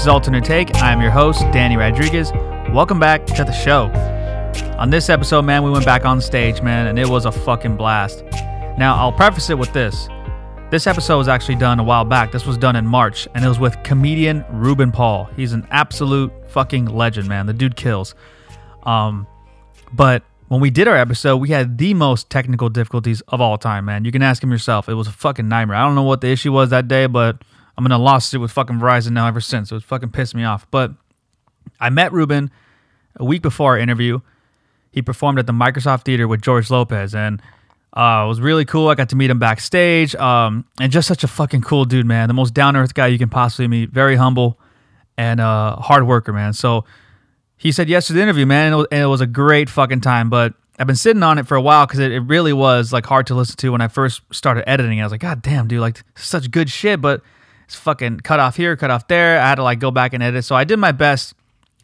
This is Alternate Take. I'm your host, Danny Rodriguez. Welcome back to the show. On this episode, man, we went back on stage, man, and it was a fucking blast. Now, I'll preface it with this. This episode was actually done a while back. This was done in March, and it was with comedian Ruben Paul. He's an absolute fucking legend, man. The dude kills. Um, but when we did our episode, we had the most technical difficulties of all time, man. You can ask him yourself. It was a fucking nightmare. I don't know what the issue was that day, but I'm in a lawsuit with fucking Verizon now ever since. It was fucking pissed me off. But I met Ruben a week before our interview. He performed at the Microsoft Theater with George Lopez, and uh, it was really cool. I got to meet him backstage, um, and just such a fucking cool dude, man. The most down earth guy you can possibly meet. Very humble and uh, hard worker, man. So he said yes to the interview, man, and it, was, and it was a great fucking time. But I've been sitting on it for a while because it, it really was like hard to listen to when I first started editing. I was like, God damn, dude, like such good shit, but it's fucking cut off here, cut off there. I had to like go back and edit. So I did my best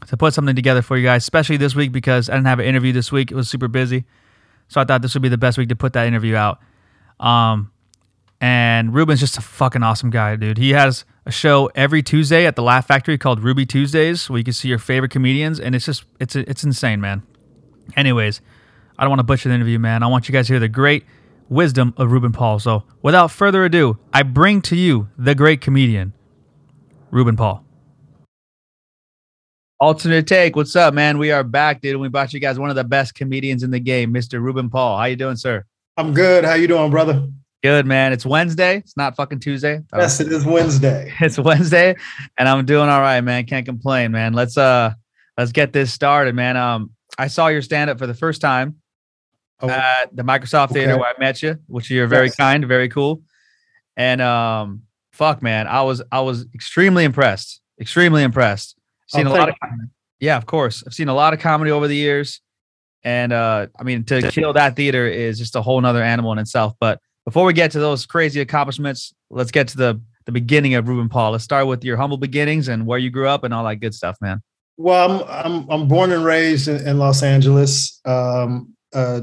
to put something together for you guys, especially this week because I didn't have an interview this week. It was super busy. So I thought this would be the best week to put that interview out. Um, and Ruben's just a fucking awesome guy, dude. He has a show every Tuesday at the Laugh Factory called Ruby Tuesdays, where you can see your favorite comedians, and it's just it's it's insane, man. Anyways, I don't want to butcher the interview, man. I want you guys to hear the great wisdom of Ruben Paul. So, without further ado, I bring to you the great comedian, Ruben Paul. Alternate take. What's up, man? We are back, dude. We brought you guys one of the best comedians in the game, Mr. Ruben Paul. How you doing, sir? I'm good. How you doing, brother? Good, man. It's Wednesday. It's not fucking Tuesday. Yes, it is Wednesday. it's Wednesday, and I'm doing all right, man. Can't complain, man. Let's uh let's get this started, man. Um, I saw your stand up for the first time oh, at the Microsoft okay. Theater where I met you, which you're very yes. kind, very cool. And um, fuck, man, I was I was extremely impressed. Extremely impressed. Seen oh, a lot of yeah, of course. I've seen a lot of comedy over the years, and uh, I mean to kill that theater is just a whole nother animal in itself. But before we get to those crazy accomplishments, let's get to the the beginning of Ruben Paul. Let's start with your humble beginnings and where you grew up and all that good stuff, man. Well, I'm I'm, I'm born and raised in, in Los Angeles, um, uh,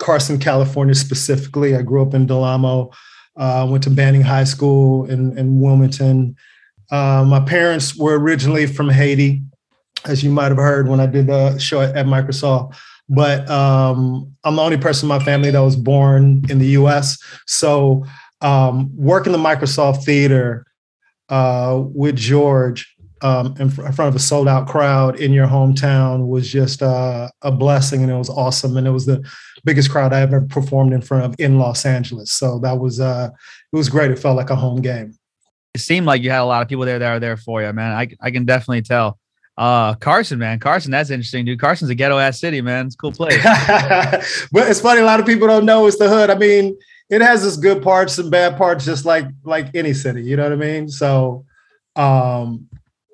Carson, California specifically. I grew up in Del Amo. Uh, went to Banning High School in, in Wilmington. Uh, my parents were originally from Haiti as you might have heard when I did the show at, Microsoft. But um, I'm the only person in my family that was born in the US. So um, working the Microsoft Theater uh, with George um, in, fr- in, front of a sold out crowd in your hometown was just uh, a blessing and it was awesome. And it was the biggest crowd I ever performed in front of in Los Angeles. So that was, uh, it was great. It felt like a home game. It seemed like you had a lot of people there that are there for you, man. I, I can definitely tell. Uh, Carson, man, Carson, that's interesting, dude. Carson's a ghetto ass city, man. It's cool place. but it's funny, a lot of people don't know it's the hood. I mean, it has its good parts and bad parts, just like like any city. You know what I mean? So, um,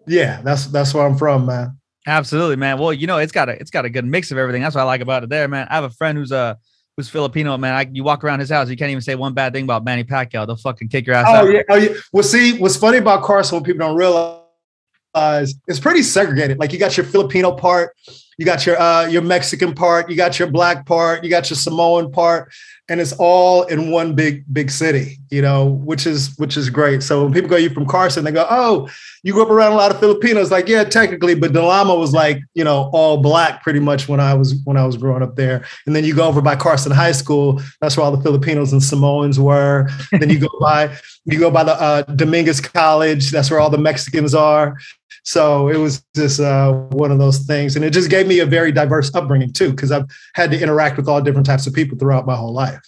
yeah, that's that's where I'm from, man. Absolutely, man. Well, you know, it's got a it's got a good mix of everything. That's what I like about it there, man. I have a friend who's a uh, who's Filipino, man. I, you walk around his house, you can't even say one bad thing about Manny Pacquiao. They'll fucking kick your ass oh, out. Yeah, oh, yeah. Well, see, what's funny about Carson, what people don't realize it's pretty segregated. Like you got your Filipino part, you got your uh, your Mexican part, you got your black part, you got your Samoan part, and it's all in one big big city. You know, which is which is great. So when people go you from Carson, they go, "Oh, you grew up around a lot of Filipinos." Like, yeah, technically, but Del Amo was like you know all black pretty much when I was when I was growing up there. And then you go over by Carson High School, that's where all the Filipinos and Samoans were. then you go by you go by the uh, Dominguez College, that's where all the Mexicans are. So it was just uh, one of those things. And it just gave me a very diverse upbringing too, because I've had to interact with all different types of people throughout my whole life.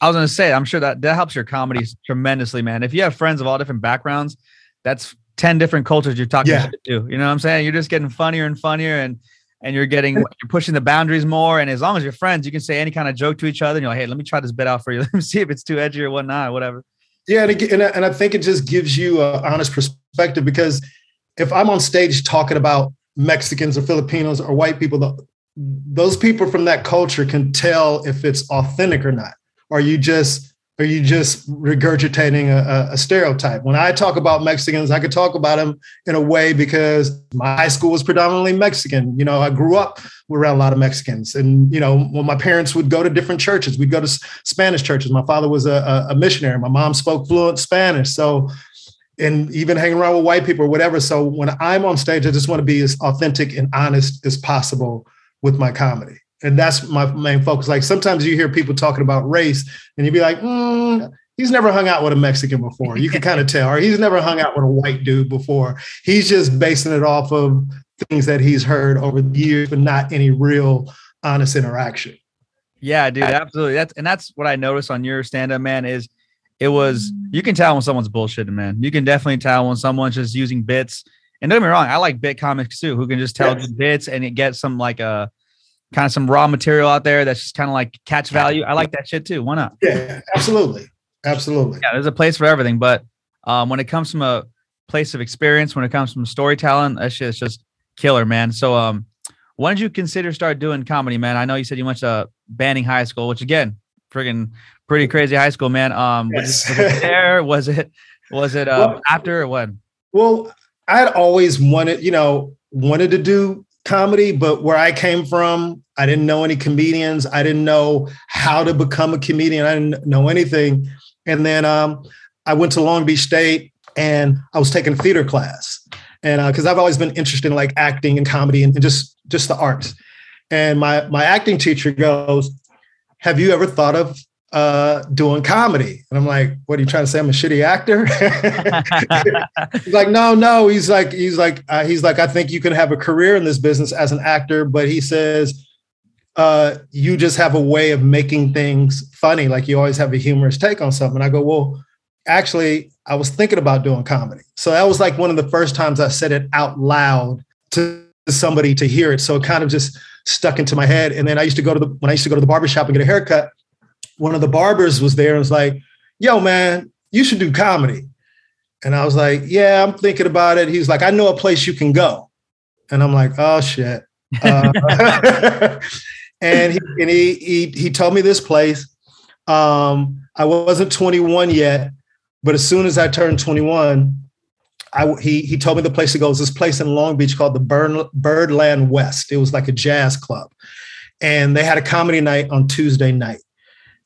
I was going to say, I'm sure that that helps your comedy tremendously, man. If you have friends of all different backgrounds, that's 10 different cultures you're talking yeah. to. You know what I'm saying? You're just getting funnier and funnier and and you're getting you're pushing the boundaries more. And as long as you're friends, you can say any kind of joke to each other. And you're like, hey, let me try this bit out for you. Let me see if it's too edgy or whatnot, whatever. Yeah, and, and, and I think it just gives you an honest perspective because if I'm on stage talking about Mexicans or Filipinos or white people, those people from that culture can tell if it's authentic or not. Are you just are you just regurgitating a, a, stereotype? When I talk about Mexicans, I could talk about them in a way because my high school was predominantly Mexican. You know, I grew up around a lot of Mexicans, and you know, when my parents would go to different churches, we'd go to Spanish churches. My father was a, a missionary. My mom spoke fluent Spanish, so and even hanging around with white people or whatever. So when I'm on stage, I just want to be as authentic and honest as possible with my comedy. And that's my main focus. Like sometimes you hear people talking about race and you'd be like, mm, he's never hung out with a Mexican before. You can kind of tell, or he's never hung out with a white dude before. He's just basing it off of things that he's heard over the years, but not any real honest interaction. Yeah, dude, absolutely. That's and that's what I notice on your stand-up, man, is it was you can tell when someone's bullshitting, man. You can definitely tell when someone's just using bits. And don't get me wrong, I like bit comics too, who can just tell yes. bits and it gets some like a uh, kind of some raw material out there that's just kind of like catch value. I like that shit too. Why not? Yeah, absolutely. Absolutely. Yeah, there's a place for everything. But um, when it comes from a place of experience, when it comes from storytelling, that shit is just killer, man. So um when did you consider start doing comedy, man? I know you said you went to Banning High School, which again, friggin' pretty crazy high school, man. Um, yes. was, it, was, it, there? Was it was it uh, well, after or when? Well, I had always wanted, you know, wanted to do comedy, but where I came from, I didn't know any comedians. I didn't know how to become a comedian. I didn't know anything. And then um, I went to Long Beach State and I was taking theater class and because uh, I've always been interested in like acting and comedy and, and just just the arts. And my my acting teacher goes, "Have you ever thought of uh, doing comedy?" And I'm like, "What are you trying to say? I'm a shitty actor?" he's like, "No, no." He's like, he's like, uh, he's like, I think you can have a career in this business as an actor, but he says. Uh, you just have a way of making things funny. Like you always have a humorous take on something. And I go, well, actually, I was thinking about doing comedy. So that was like one of the first times I said it out loud to somebody to hear it. So it kind of just stuck into my head. And then I used to go to the when I used to go to the barbershop and get a haircut, one of the barbers was there and was like, yo, man, you should do comedy. And I was like, yeah, I'm thinking about it. He's like, I know a place you can go. And I'm like, oh shit. Uh, and he and he, he he told me this place. Um, I wasn't 21 yet, but as soon as I turned 21, I, he, he told me the place to go was this place in Long Beach called the Bird, Birdland West. It was like a jazz club. And they had a comedy night on Tuesday night.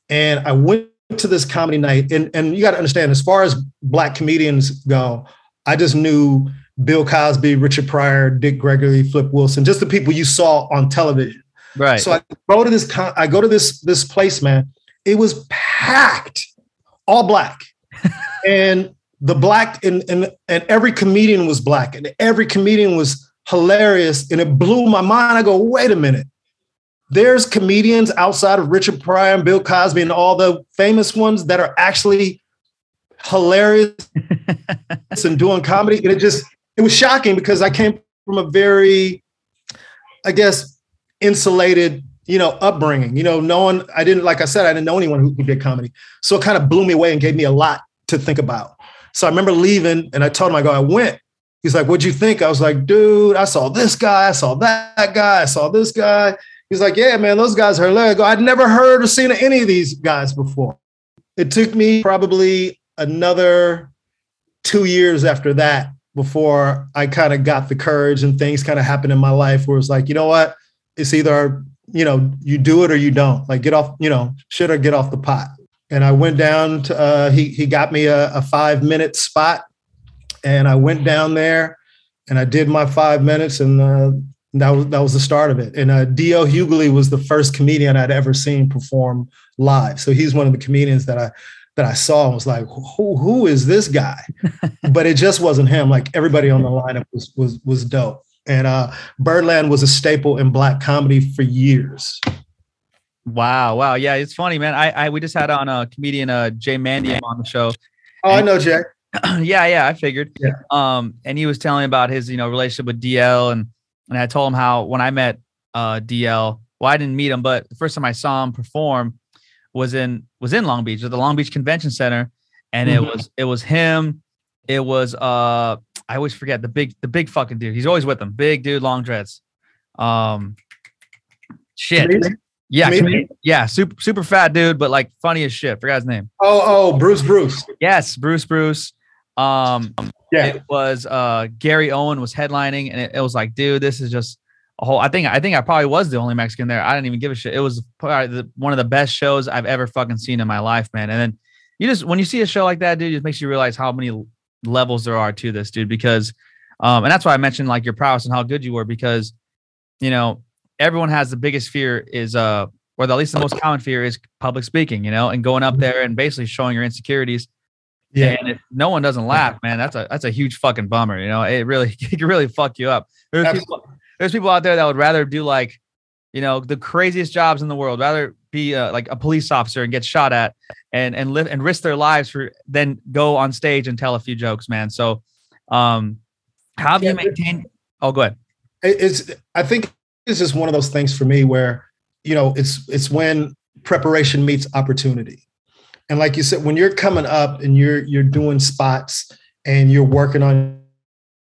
And I went to this comedy night. And, and you got to understand, as far as Black comedians go, I just knew Bill Cosby, Richard Pryor, Dick Gregory, Flip Wilson, just the people you saw on television. Right. So I go to this, I go to this, this place, man. It was packed, all black and the black and, and and every comedian was black and every comedian was hilarious and it blew my mind i go wait a minute there's comedians outside of richard pryor and bill cosby and all the famous ones that are actually hilarious and doing comedy and it just it was shocking because i came from a very i guess insulated you know upbringing you know no one i didn't like i said i didn't know anyone who, did comedy so it kind of blew me away and gave me a lot to think about. So I remember leaving and I told him, I go, I went. He's like, what'd you think? I was like, dude, I saw this guy, I saw that guy, I saw this guy. He's like, yeah, man, those guys are hilarious. I'd never heard or seen any of these guys before. It took me probably another two years after that before I kind of got the courage and things kind of happened in my life where it's like, you know what? It's either, you know, you do it or you don't. Like get off, you know, shit or get off the pot and I went down to, uh, he, he got me a, a five minute spot and I went down there and I did my five minutes and uh, that was, that was the start of it. And uh, D.L. Hughley was the first comedian I'd ever seen perform live. So he's one of the comedians that I, that I saw and was like, who, who is this guy? but it just wasn't him. Like everybody on the lineup was, was, was dope. And uh, Birdland was a staple in black comedy for years. Wow, wow, yeah, it's funny, man. I, I we just had on a comedian, uh, Jay Mandiam on the show. Oh, I know Jay. yeah, yeah, I figured. Yeah. Um, and he was telling about his, you know, relationship with DL, and and I told him how when I met uh DL, well, I didn't meet him, but the first time I saw him perform was in was in Long Beach at the Long Beach Convention Center, and mm-hmm. it was it was him. It was uh, I always forget the big the big fucking dude. He's always with them, big dude, long dreads. Um, shit. Yeah, yeah, super super fat dude, but like funny as shit. Forgot his name. Oh, oh, Bruce Bruce. Yes, Bruce Bruce. Um, yeah, it was uh Gary Owen was headlining, and it, it was like, dude, this is just a whole. I think I think I probably was the only Mexican there. I didn't even give a shit. It was probably the, one of the best shows I've ever fucking seen in my life, man. And then you just when you see a show like that, dude, it just makes you realize how many levels there are to this, dude. Because, um, and that's why I mentioned like your prowess and how good you were because, you know, everyone has the biggest fear is uh, or at least the most common fear is public speaking, you know, and going up there and basically showing your insecurities. Yeah. And if no one doesn't laugh, man, that's a that's a huge fucking bummer. You know, it really it can really fuck you up. There's people, there's people out there that would rather do like, you know, the craziest jobs in the world, rather be uh, like a police officer and get shot at and and live and risk their lives for then go on stage and tell a few jokes, man. So, um, how have yeah, you maintained? Oh, go ahead. It's I think this is one of those things for me where you know it's it's when preparation meets opportunity and like you said, when you're coming up and you're you're doing spots and you're working on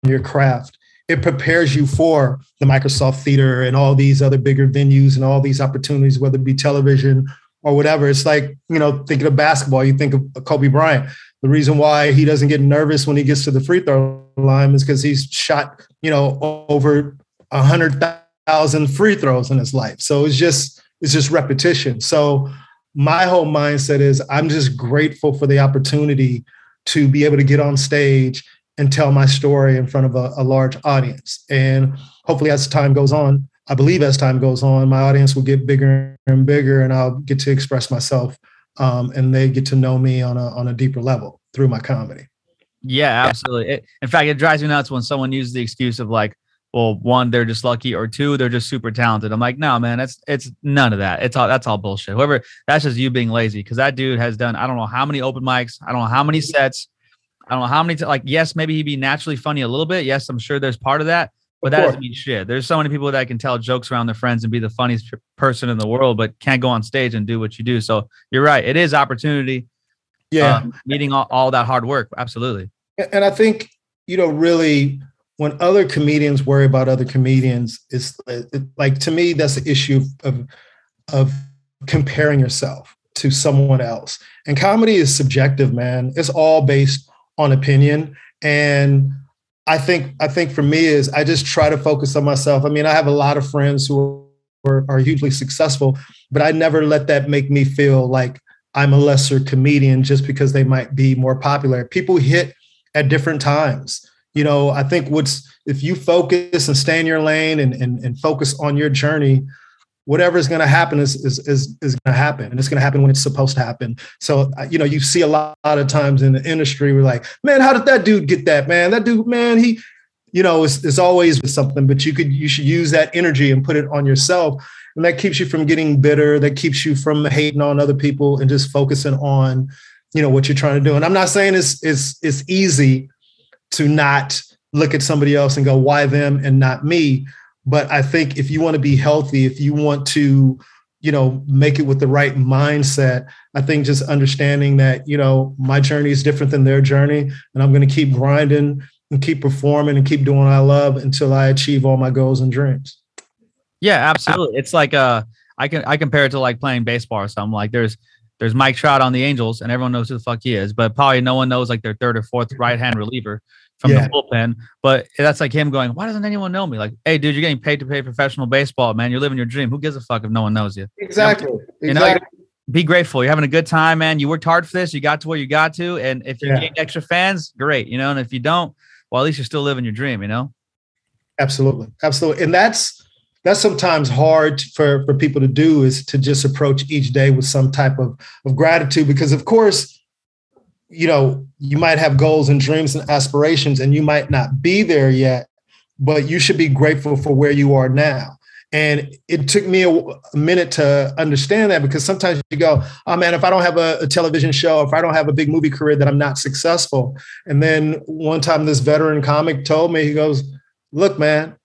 your craft, it prepares you for the Microsoft Theater and all these other bigger venues and all these opportunities, whether it be television or whatever. It's like, you know, thinking of basketball, you think of Kobe Bryant. The reason why he doesn't get nervous when he gets to the free throw line is because he's shot, you know, over a hundred thousand free throws in his life. So it's just, it's just repetition. So my whole mindset is I'm just grateful for the opportunity to be able to get on stage and tell my story in front of a, a, large audience. And hopefully, as time goes on, I believe as time goes on, my audience will get bigger and bigger, and I'll get to express myself, um, and they get to know me on a on a deeper level through my comedy. Yeah, absolutely. It, in fact, it drives me nuts when someone uses the excuse of like, well, one, they're just lucky, or two, they're just super talented. I'm like, no, man, it's it's none of that. It's all that's all bullshit. Whoever that's just you being lazy because that dude has done I don't know how many open mics, I don't know how many sets, I don't know how many t- like yes, maybe he'd be naturally funny a little bit. Yes, I'm sure there's part of that, but that doesn't mean shit. There's so many people that can tell jokes around their friends and be the funniest person in the world, but can't go on stage and do what you do. So you're right, it is opportunity. Yeah, um, meeting all, all that hard work, absolutely. And I think you know really when other comedians worry about other comedians, it's it, like to me that's the issue of of comparing yourself to someone else. And comedy is subjective, man. It's all based on opinion. And I think I think for me is I just try to focus on myself. I mean, I have a lot of friends who are, are hugely successful, but I never let that make me feel like I'm a lesser comedian just because they might be more popular. People hit at different times you know, I think what's if you focus and stay in your lane and and, and focus on your journey, whatever is going to happen is is is, is going to happen, and it's going to happen when it's supposed to happen. So uh, you know, you see a lot, lot of times in the industry, we're like, man, how did that dude get that? Man, that dude, man, he, you know, it's, it's always something. But you could you should use that energy and put it on yourself, and that keeps you from getting bitter. That keeps you from hating on other people and just focusing on, you know, what you're trying to do. And I'm not saying it's it's it's easy to not look at somebody else and go, why them and not me? But I think if you want to be healthy, if you want to, you know, make it with the right mindset, I think just understanding that, you know, my journey is different than their journey. And I'm going to keep grinding and keep performing and keep doing what I love until I achieve all my goals and dreams. Yeah, absolutely. It's like uh I can I compare it to like playing baseball or something. Like there's there's Mike Trout on the Angels, and everyone knows who the fuck he is, but probably no one knows like their third or fourth mm-hmm. right hand reliever from yeah. the bullpen. But that's like him going, Why doesn't anyone know me? Like, hey, dude, you're getting paid to play professional baseball, man. You're living your dream. Who gives a fuck if no one knows you? Exactly. You know, exactly. You know, be grateful. You're having a good time, man. You worked hard for this. You got to where you got to. And if you yeah. get extra fans, great. You know, and if you don't, well, at least you're still living your dream, you know? Absolutely. Absolutely. And that's that's sometimes hard for, for people to do is to just approach each day with some type of, of gratitude because of course you know you might have goals and dreams and aspirations and you might not be there yet but you should be grateful for where you are now. And it took me a, a minute to understand that because sometimes you go oh man if i don't have a, a television show if i don't have a big movie career that i'm not successful. And then one time this veteran comic told me he goes look man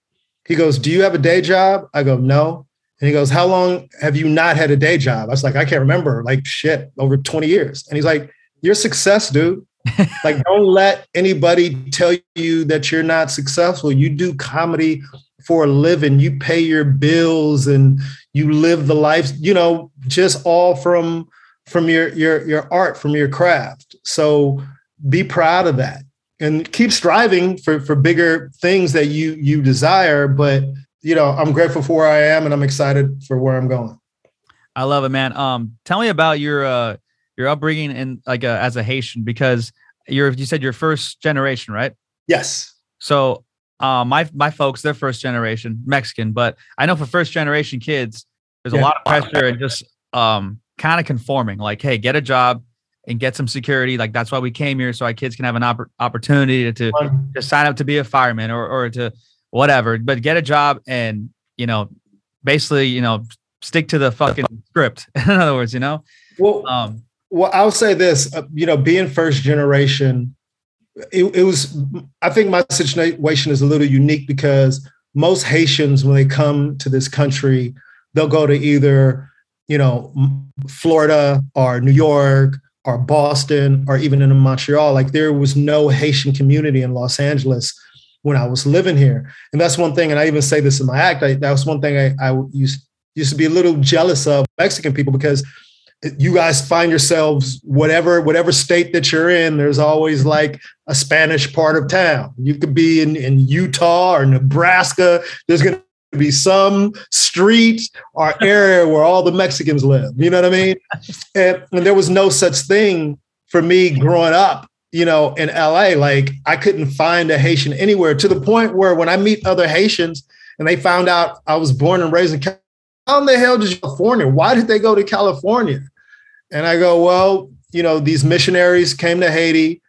he goes, Do you have a day job? I go, No. And he goes, How long have you not had a day job? I was like, I can't remember, like shit, over 20 years. And he's like, You're success, dude. like, don't let anybody tell you that you're not successful. You do comedy for a living, you pay your bills and you live the life, you know, just all from from your your your art, from your craft. So be proud of that and keep striving for for bigger things that you you desire but you know i'm grateful for where i am and i'm excited for where i'm going i love it man um tell me about your uh your upbringing and like uh, as a haitian because you're you said you're first generation, right? Yes. So uh, my my folks, they're first generation Mexican, but I know for first generation kids, there's a lot of pressure and just um, kind of conforming. Like, hey, get a job and get some security. Like that's why we came here, so our kids can have an oppor- opportunity to to sign up to be a fireman or or to whatever. But get a job and you know, basically, you know, stick to the fucking script. In other words, you know, Well, um, Well, I'll say this, uh, you know, being first generation, it, it was, I think my situation is a little unique because most Haitians, when they come to this country, they'll go to either, you know, Florida or New York or Boston or even in Montreal. Like there was no Haitian community in Los Angeles when I was living here. And that's one thing, and I even say this in my act, I, that was one thing I, I used, used to be a little jealous of Mexican people because you guys find yourselves whatever whatever state that you're in there's always like a spanish part of town you could be in, in utah or nebraska there's going to be some street or area where all the mexicans live you know what i mean and, and there was no such thing for me growing up you know in la like i couldn't find a haitian anywhere to the point where when i meet other haitians and they found out i was born and raised in California, how in the hell did California? Why did they go to California? And I go, well, you know, these missionaries came to Haiti.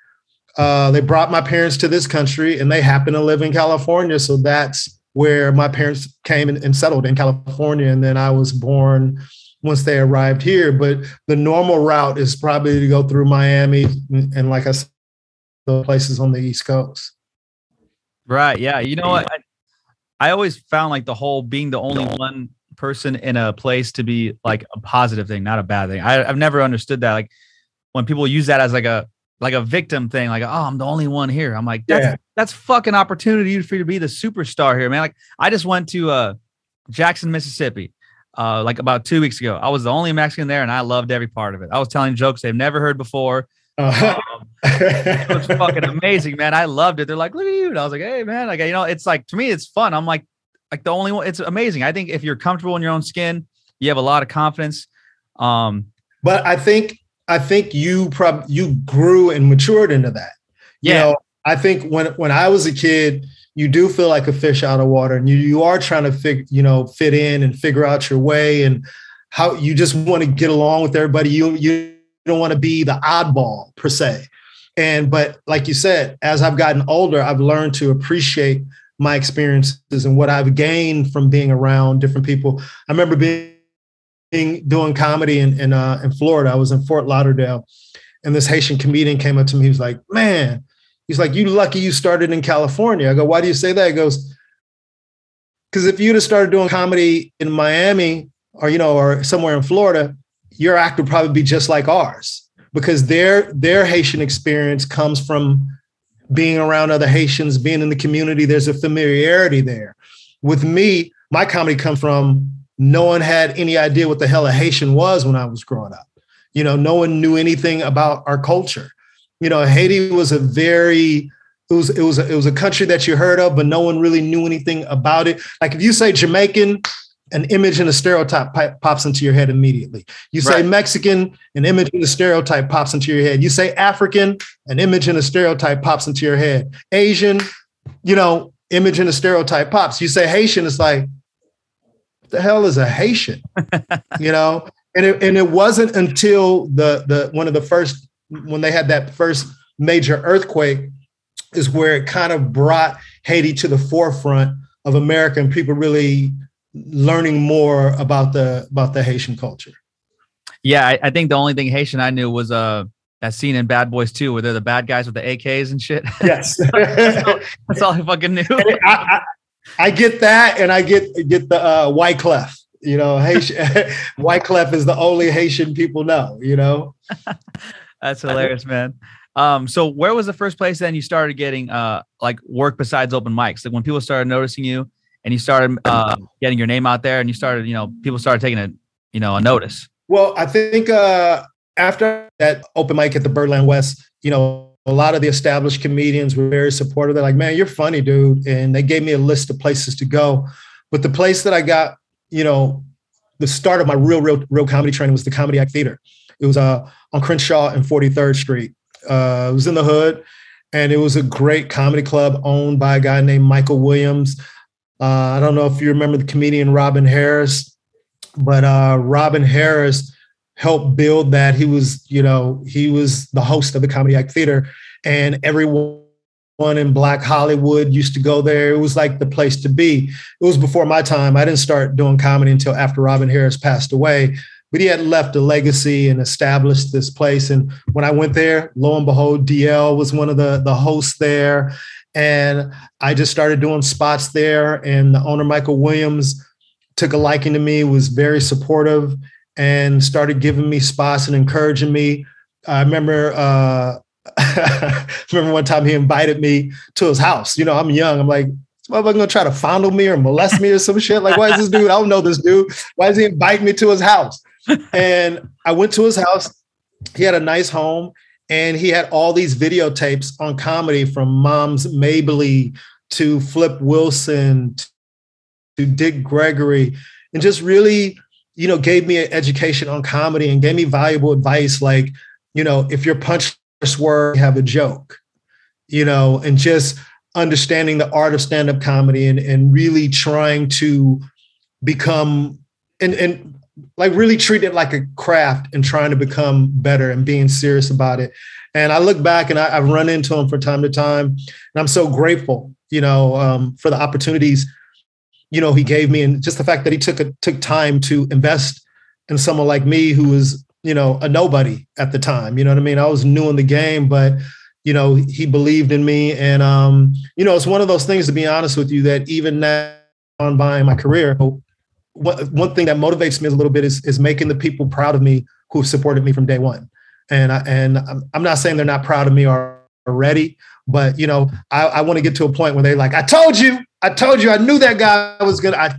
Uh, they brought my parents to this country and they happen to live in California. So that's where my parents came and, and settled in California. And then I was born once they arrived here. But the normal route is probably to go through Miami and, and like I said, the places on the East Coast. Right. Yeah. You know what? I, I always found like the whole being the only one person in a place to be like a positive thing, not a bad thing. I, I've never understood that. Like when people use that as like a like a victim thing, like, oh, I'm the only one here. I'm like, that's Yeah. that's fucking opportunity for you to be the superstar here, man. Like I just went to uh Jackson, Mississippi. Uh, like about two weeks ago, I was the only Mexican there, and I loved every part of it. I was telling jokes they've never heard before. Uh, Um, it was fucking amazing, man. I loved it. They're like, look at you. And I was like, hey, man, like, you know, it's like, to me, it's fun. I'm like, like the only one, it's amazing. I think if you're comfortable in your own skin, you have a lot of confidence. Um, but I think I think you prob you grew and matured into that. You Yeah. know, I think when when I was a kid, you do feel like a fish out of water, and you you are trying to fig, you know fit in and figure out your way and how you just want to get along with everybody. You you don't want to be the oddball per se. And but like you said, as I've gotten older, I've learned to appreciate my experiences and what I've gained from being around different people. I remember being doing comedy in in, uh, in Florida. I was in Fort Lauderdale, and this Haitian comedian came up to me. He was like, "Man," he's like, "You lucky you started in California." I go, "Why do you say that?" He goes, "Because if you'd have started doing comedy in Miami or you know or somewhere in Florida, your act would probably be just like ours because their their Haitian experience comes from." being around other Haitians, being in the community, there's a familiarity there. With me, my comedy comes from no one had any idea what the hell a Haitian was when I was growing up. You know, no one knew anything about our culture. You know, Haiti was a very it was it was a, it was a country that you heard of, but no one really knew anything about it. Like if you say Jamaican, an image and a stereotype pops into your head immediately. You say Right. Mexican, an image and a stereotype pops into your head. You say African, an image and a stereotype pops into your head. Asian, you know, image and a stereotype pops. You say Haitian, it's like, the hell is a Haitian? you know, and it, and it wasn't until the the one of the first when they had that first major earthquake is where it kind of brought Haiti to the forefront of America and people really learning more about the about the Haitian culture. yeah, I, I think the only thing Haitian I knew was uh that scene in Bad Boys 2 where they're the bad guys with the AKs and shit. Yes. That's all I fucking knew. I, I, I get that, and I get get the uh, Wyclef. You know, Haitian, Wyclef is the only Haitian people know. You know, That's hilarious, man. Um, so where was the first place then you started getting uh like work besides open mics? Like when people started noticing you and you started uh getting your name out there and you started, you know, people started taking a you know a notice. well, I think uh, after that open mic at the Birdland West, you know, a lot of the established comedians were very supportive. They're like, "Man, you're funny, dude," and they gave me a list of places to go. But the place that I got, you know, the start of my real, real, real comedy training was the Comedy Act Theater. It was uh, on Crenshaw and 43rd Street. Uh, it was in the hood, and it was a great comedy club owned by a guy named Michael Williams. Uh, I don't know if you remember the comedian Robin Harris, but uh, Robin Harris helped build that. He was, you know, he was the host of the Comedy Act Theater, and everyone in Black Hollywood used to go there. It was like the place to be. It was before my time. I didn't start doing comedy until after Robin Harris passed away. But he had left a legacy and established this place. And when I went there, lo and behold, DL was one of the, the hosts there. And I just started doing spots there. And the owner, Michael Williams, took a liking to me, was very supportive, and started giving me spots and encouraging me. I remember uh, remember one time he invited me to his house. You know, I'm young. I'm like, this motherfucker gonna try to fondle me or molest me or some shit. Like, why is this dude? I don't know this dude. Why is he inviting me to his house? And I went to his house. He had a nice home and he had all these videotapes on comedy from Moms Mabley to Flip Wilson to Dick Gregory and just really, you know, gave me an education on comedy and gave me valuable advice like, you know, if your punch word have a joke, you know, and just understanding the art of stand-up comedy and, and really trying to become and, and like really treat it like a craft and trying to become better and being serious about it. And I look back and I, have run into him from time to time, and I'm so grateful, you know, um, for the opportunities, you know, he gave me, and just the fact that he took a, took time to invest in someone like me who was, you know, a nobody at the time. You know what I mean? I was new in the game, but you know, he believed in me, and um, you know, it's one of those things. To be honest with you, that even now on by my career, one thing that motivates me a little bit is is making the people proud of me who've supported me from day one. And I, and I'm, I'm not saying they're not proud of me already, but you know, I, I want to get to a point where they're like, I told you, I told you, I knew that guy was gonna, I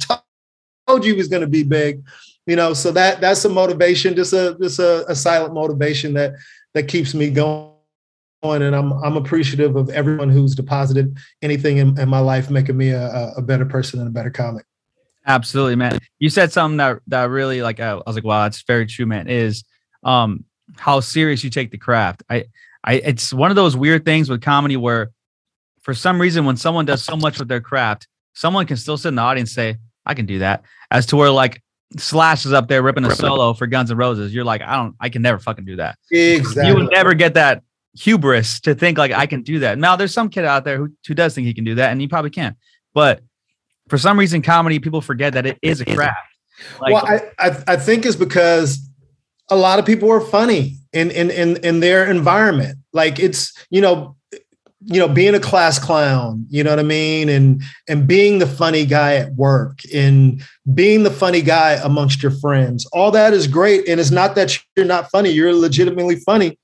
told you he was gonna be big. You know, so that that's a motivation, just a just a, a silent motivation that that keeps me going and I'm I'm appreciative of everyone who's deposited anything in, in my life, making me a, a, better person and a better comic. Absolutely, man. You said something that that really like I was like, wow, that's very true, man. Is um how serious you take the craft. I I it's one of those weird things with comedy where for some reason when someone does so much with their craft, someone can still sit in the audience and say, I can do that. As to where like Slash is up there ripping a solo for Guns N' Roses. You're like, I don't, I can never fucking do that. Exactly. You would never get that hubris to think like I can do that. Now there's some kid out there who, who does think he can do that, and he probably can. But for some reason, comedy people forget that it is a craft. Like, well, I, I, I think it's because a lot of people are funny in in in in their environment. Like it's you know you know being a class clown you know what i mean and and being the funny guy at work and being the funny guy amongst your friends all that is great and it's not that you're not funny you're legitimately funny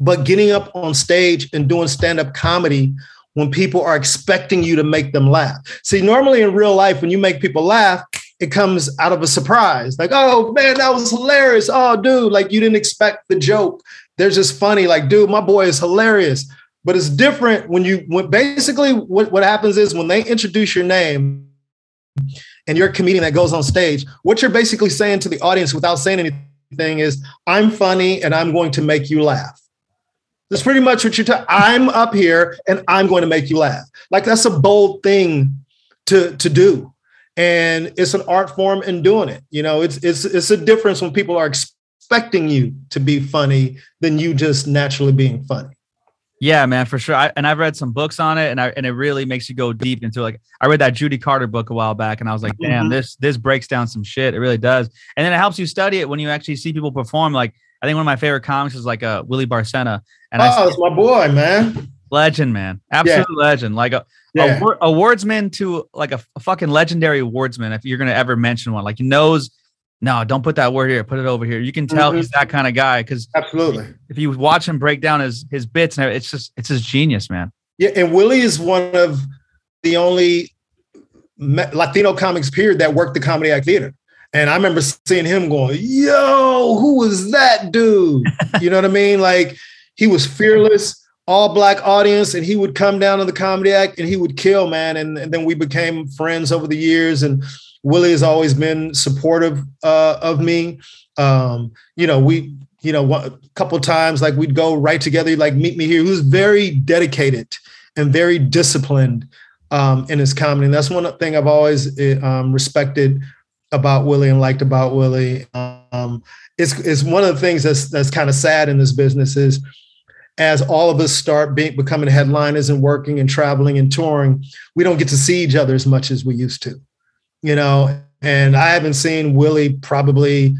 but getting up on stage and doing stand-up comedy when people are expecting you to make them laugh. See, normally in real life, when you make people laugh, it comes out of a surprise. Like, oh man, that was hilarious. Oh, dude, like you didn't expect the joke. They're just funny. Like, dude, my boy is hilarious. But it's different when you when basically what, what happens is when they introduce your name and you're a comedian that goes on stage, what you're basically saying to the audience without saying anything is, I'm funny and I'm going to make you laugh. That's pretty much what you're talking. I'm up here and I'm going to make you laugh. Like that's a bold thing to to do, and it's an art form in doing it. You know, it's it's it's a difference when people are expecting you to be funny than you just naturally being funny. Yeah, man, for sure. I, and I've read some books on it, and I and it really makes you go deep into like I read that Judy Carter book a while back, and I was like, damn, mm-hmm. this this breaks down some shit. It really does, and then it helps you study it when you actually see people perform. Like I think one of my favorite comics is like uh, Willie Barcena. And oh, it's my boy, man. Legend, man. Absolute yeah. legend. Like a, yeah. a, awardsman to like a, a, fucking legendary awardsman. If you're going to ever mention one, like he knows, no, don't put that word here. Put it over here. You can tell mm-hmm. he's that kind of guy. Cause absolutely. If you watch him break down his, his bits and it's just, it's his genius, man. Yeah. And Willie is one of the only Latino comics period that worked the comedy act theater. And I remember seeing him going, yo, who was that dude? You know what I mean? Like he was fearless, all black audience, and he would come down to the comedy act and he would kill, man. And, and then we became friends over the years. And Willie has always been supportive uh, of me. Um, you know, we you know, a couple times, like we'd go right together, like meet me here. He was very dedicated and very disciplined um, in his comedy. And that's one thing I've always eh, um, respected about Willie and liked about Willie. Um, it's, it's one of the things that's that's kind of sad in this business is as all of us start being becoming headliners and working and traveling and touring, we don't get to see each other as much as we used to, you know. And I haven't seen Willie probably,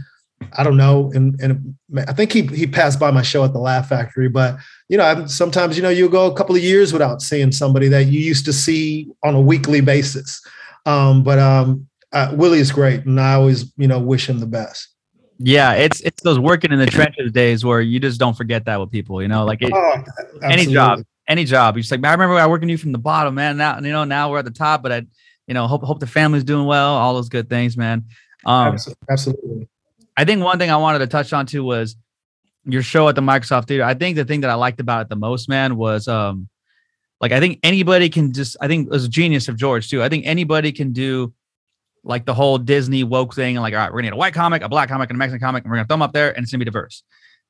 I don't know, and and I think he he passed by my show at the Laugh Factory, but you know, sometimes you know you go a couple of years without seeing somebody that you used to see on a weekly basis. Um, but um, uh, Willie is great, and I always you know wish him the best. Yeah, it's it's those working in the trenches days where you just don't forget that with people, you know, like it, oh, any job, any job. You're just like, I remember I working you from the bottom, man. Now you know now we're at the top, but I, you know, hope hope the family's doing well, all those good things, man. Um, Absolutely. I think one thing I wanted to touch on too was your show at the Microsoft Theater. I think the thing that I liked about it the most, man, was um, like I think anybody can just. I think it was a genius of George too. I think anybody can do like the whole Disney woke thing and like, all right, we're gonna need a white comic, a black comic, and a Mexican comic, and we're gonna throw them up there and it's gonna be diverse.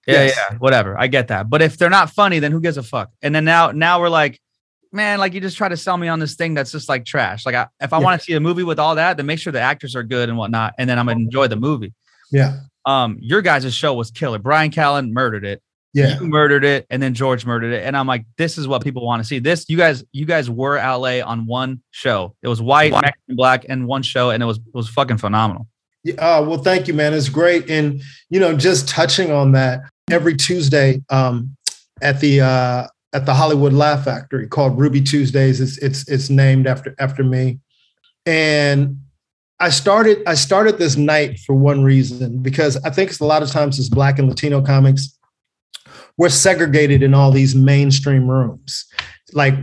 Yeah, yes. yeah, whatever. I get that. But if they're not funny, then who gives a fuck? And then now, now we're like, man, like you just try to sell me on this thing that's just like trash. Like, I, if I yeah. want to see a movie with all that, then make sure the actors are good and whatnot, and then I'm gonna enjoy the movie. Yeah. Um, your guys' show was killer. Bryan Callen murdered it. Yeah. You murdered it, and then George murdered it. And I'm like, this is what people want to see. This, you guys, you guys were LA on one show. It was white, Mexican, black, and one show, and it was it was fucking phenomenal. Yeah, uh, well, thank you, man. It's great. And you know, just touching on that, every Tuesday um, at the uh, at the Hollywood Laugh Factory called Ruby Tuesdays. It's it's it's named after after me. And I started I started this night for one reason because I think it's a lot of times as Black and Latino comics we're segregated in all these mainstream rooms, like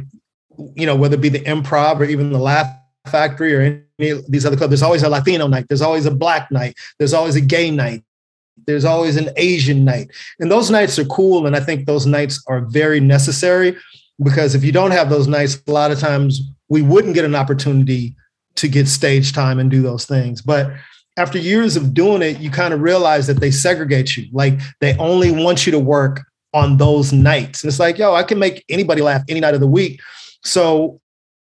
you know whether it be the Improv or even the Laugh Factory or any of these other clubs. There's always a Latino night. There's always a Black night. There's always a gay night. There's always an Asian night, and those nights are cool. And I think those nights are very necessary because if you don't have those nights, a lot of times we wouldn't get an opportunity to get stage time and do those things. But after years of doing it, you kind of realize that they segregate you. Like they only want you to work on those nights. And it's like, yo, I can make anybody laugh any night of the week. So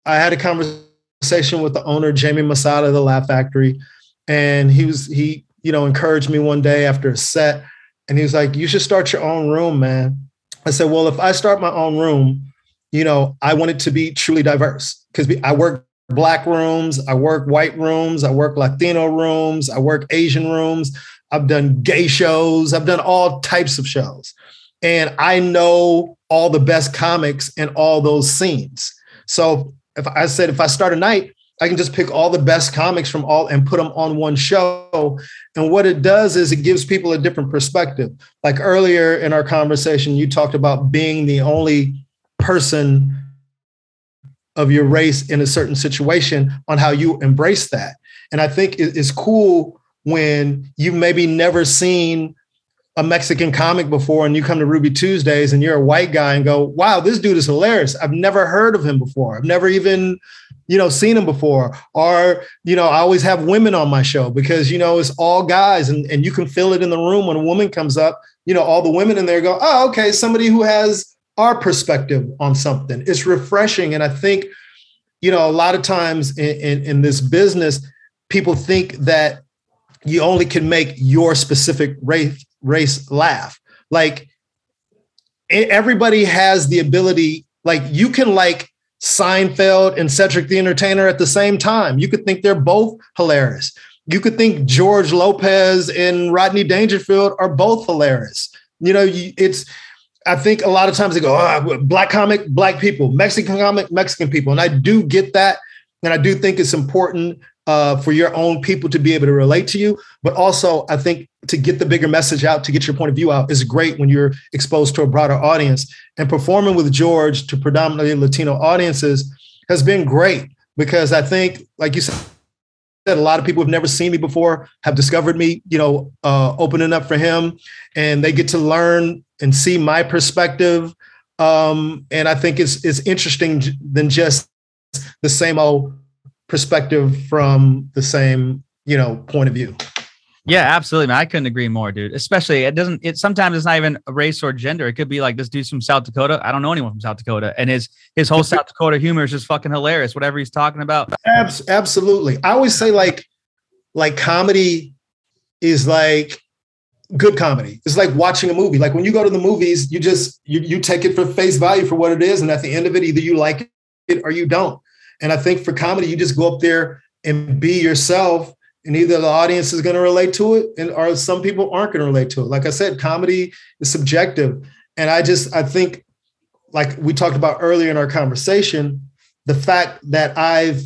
I had a conversation with the owner, Jamie Masada of the Laugh Factory. And he was, he, you know, encouraged me one day after a set. And he was like, you should start your own room, man. I said, well, if I start my own room, you know, I want it to be truly diverse because I work black rooms, I work white rooms, I work Latino rooms, I work Asian rooms. I've done gay shows, I've done all types of shows and I know all the best comics in all those scenes. So if I said if I start a night, I can just pick all the best comics from all and put them on one show. And what it does is it gives people a different perspective. Like earlier in our conversation, you talked about being the only person of your race in a certain situation on how you embrace that. And I think it's cool when you've maybe never seen a Mexican comic before and you come to Ruby Tuesdays and you're a white guy and go, wow, this dude is hilarious. I've never heard of him before. I've never even, you know, seen them before. Or, you know, I always have women on my show because, you know, it's all guys and, and you can feel it in the room when a woman comes up, you know, all the women in there go, oh, okay, somebody who has our perspective on something. It's refreshing. And I think, you know, a lot of times in, in, in this business, people think that you only can make your specific race race laugh. Like everybody has the ability, like you can like Seinfeld and Cedric the Entertainer at the same time. You could think they're both hilarious. You could think George Lopez and Rodney Dangerfield are both hilarious. You know, it's I think a lot of times they go, oh, black comic, black people, Mexican comic, Mexican people. And I do get that. And I do think it's important uh, for your own people to be able to relate to you. But also, I think to get the bigger message out, to get your point of view out, is great when you're exposed to a broader audience. And performing with George to predominantly Latino audiences has been great because I think, like you said, that a lot of people have never seen me before have discovered me, you know, uh, opening up for him, and they get to learn and see my perspective. Um, and I think it's it's interesting than just the same old perspective from the same, you know, point of view. Yeah, absolutely, man. I couldn't agree more, dude. Especially it doesn't. It sometimes it's not even race or gender. It could be like this dude's from South Dakota. I don't know anyone from South Dakota, and his his whole South Dakota humor is just fucking hilarious. Whatever he's talking about. Abs- absolutely. I always say like like comedy is like good comedy. It's like watching a movie. Like when you go to the movies, you just you you take it for face value for what it is, and at the end of it, either you like it or you don't. And I think for comedy, you just go up there and be yourself and either the audience is going to relate to it and or some people aren't going to relate to it. Like i said comedy is subjective. And i just i think like we talked about earlier in our conversation the fact that i've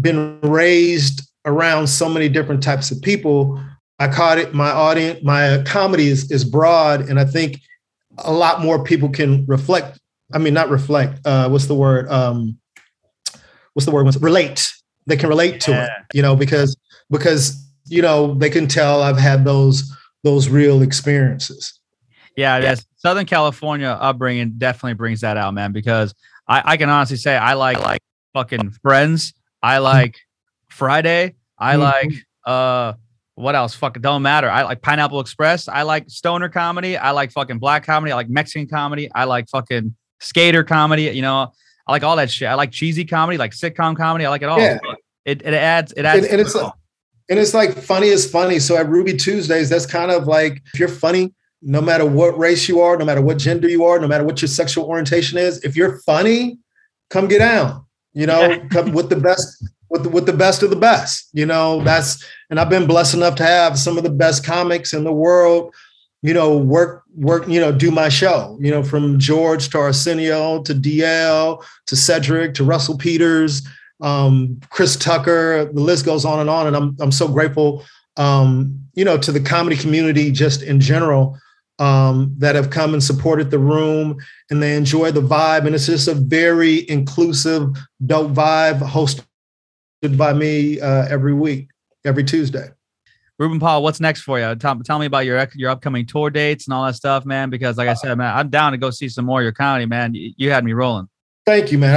been raised around so many different types of people i caught it my audience my comedy is, is broad and i think a lot more people can reflect i mean not reflect uh, what's the word um, what's the word relate. They can relate to it you know because because you know they can tell i've had those those real experiences. Yeah, yeah. southern california upbringing definitely brings that out man because i, I can honestly say i like like fucking friends. I mm-hmm. like friday. I mm-hmm. like uh what else? Fucking don't matter. I like pineapple express. I like stoner comedy. I like fucking black comedy. I like mexican comedy. I like fucking skater comedy you know I like all that shit. I like cheesy comedy, like sitcom comedy. I like it all. Yeah. It, it adds it adds and, and it's and it's like funny is funny. So at Ruby Tuesdays, that's kind of like if you're funny, no matter what race you are, no matter what gender you are, no matter what your sexual orientation is, if you're funny, come get down. You know, come with the best with the, with the best of the best. You know, that's and I've been blessed enough to have some of the best comics in the world you know, work, work, you know, do my show, you know, from George to Arsenio to DL to Cedric to Russell Peters, um, Chris Tucker, the list goes on and on. And I'm, I'm so grateful, um, you know, to the comedy community just in general um, that have come and supported the room and they enjoy the vibe. And it's just a very inclusive, dope vibe hosted by me uh, every week, every Tuesday. Ruben Paul, what's next for you? Tell, tell me about your your upcoming tour dates and all that stuff, man. Because like I said, man, I'm down to go see some more of your comedy, man. You, you had me rolling. Thank you, man.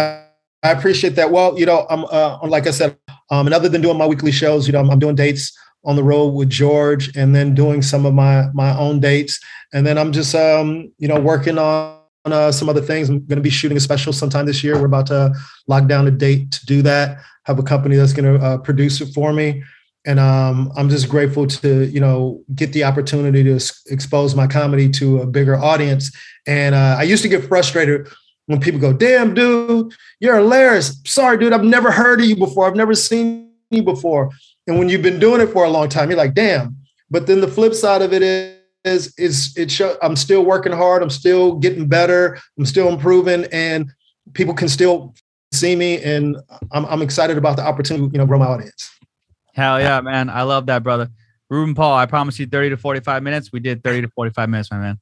I, I appreciate that. Well, you know, I'm uh, like I said, um, and other than doing my weekly shows, you know, I'm, I'm doing dates on the road with George, and then doing some of my my own dates, and then I'm just um, you know working on uh, some other things. I'm going to be shooting a special sometime this year. We're about to lock down a date to do that. Have a company that's going to uh, produce it for me and um, I'm just grateful to you know get the opportunity to expose my comedy to a bigger audience. And uh, I used to get frustrated when people go, "Damn, dude, you're hilarious." Sorry, dude, I've never heard of you before. I've never seen you before. And when you've been doing it for a long time, you're like, "Damn." But then the flip side of it is is is it show, I'm still working hard. I'm still getting better. I'm still improving, and people can still see me. And I'm, I'm excited about the opportunity, you know, grow my audience. Hell yeah, man. I love that, brother. Ruben Paul, I promise you 30 to 45 minutes. We did 30 to 45 minutes, my man.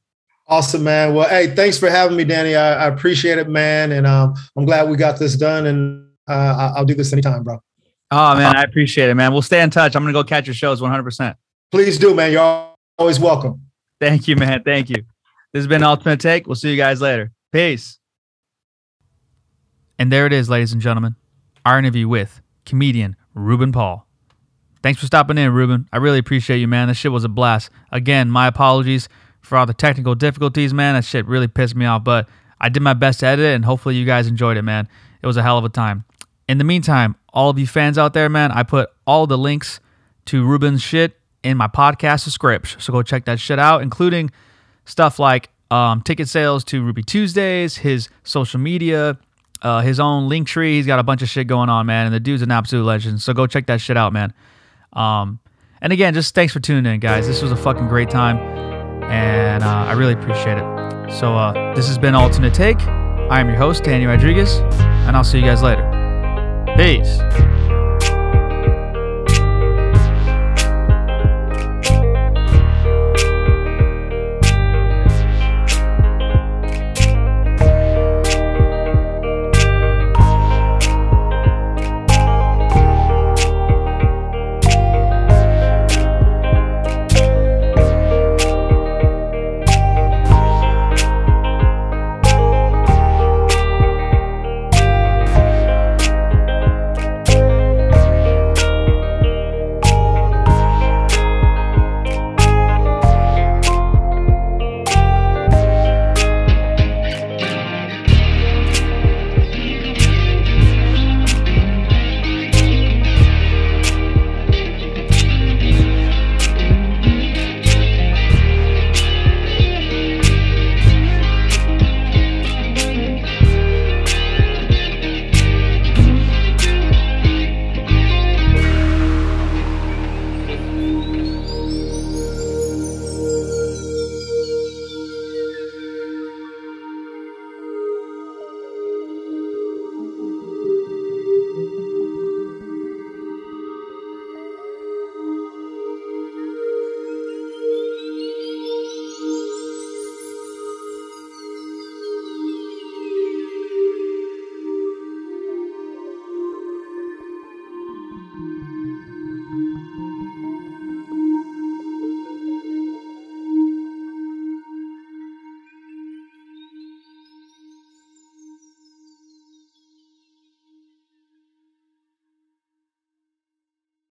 Awesome, man. Well, hey, thanks for having me, Danny. I, I appreciate it, man. And um, I'm glad we got this done. And uh, I'll do this anytime, bro. Oh, man. I appreciate it, man. We'll stay in touch. I'm going to go catch your shows 100%. Please do, man. You're always welcome. Thank you, man. Thank you. This has been Ultimate Take. We'll see you guys later. Peace. And there it is, ladies and gentlemen. Our interview with comedian Ruben Paul. Thanks for stopping in, Ruben. I really appreciate you, man. This shit was a blast. Again, my apologies for all the technical difficulties, man. That shit really pissed me off, but I did my best to edit it, and hopefully you guys enjoyed it, man. It was a hell of a time. In the meantime, all of you fans out there, man, I put all the links to Ruben's shit in my podcast description. So go check that shit out, including stuff like um, ticket sales to Ruby Tuesdays, his social media, uh, his own link tree. He's got a bunch of shit going on, man. And the dude's an absolute legend. So go check that shit out, man. Um, and again, just thanks for tuning in, guys. This was a fucking great time, and uh, I really appreciate it. So uh, this has been Alternate Take. I am your host, Danny Rodriguez, and I'll see you guys later. Peace.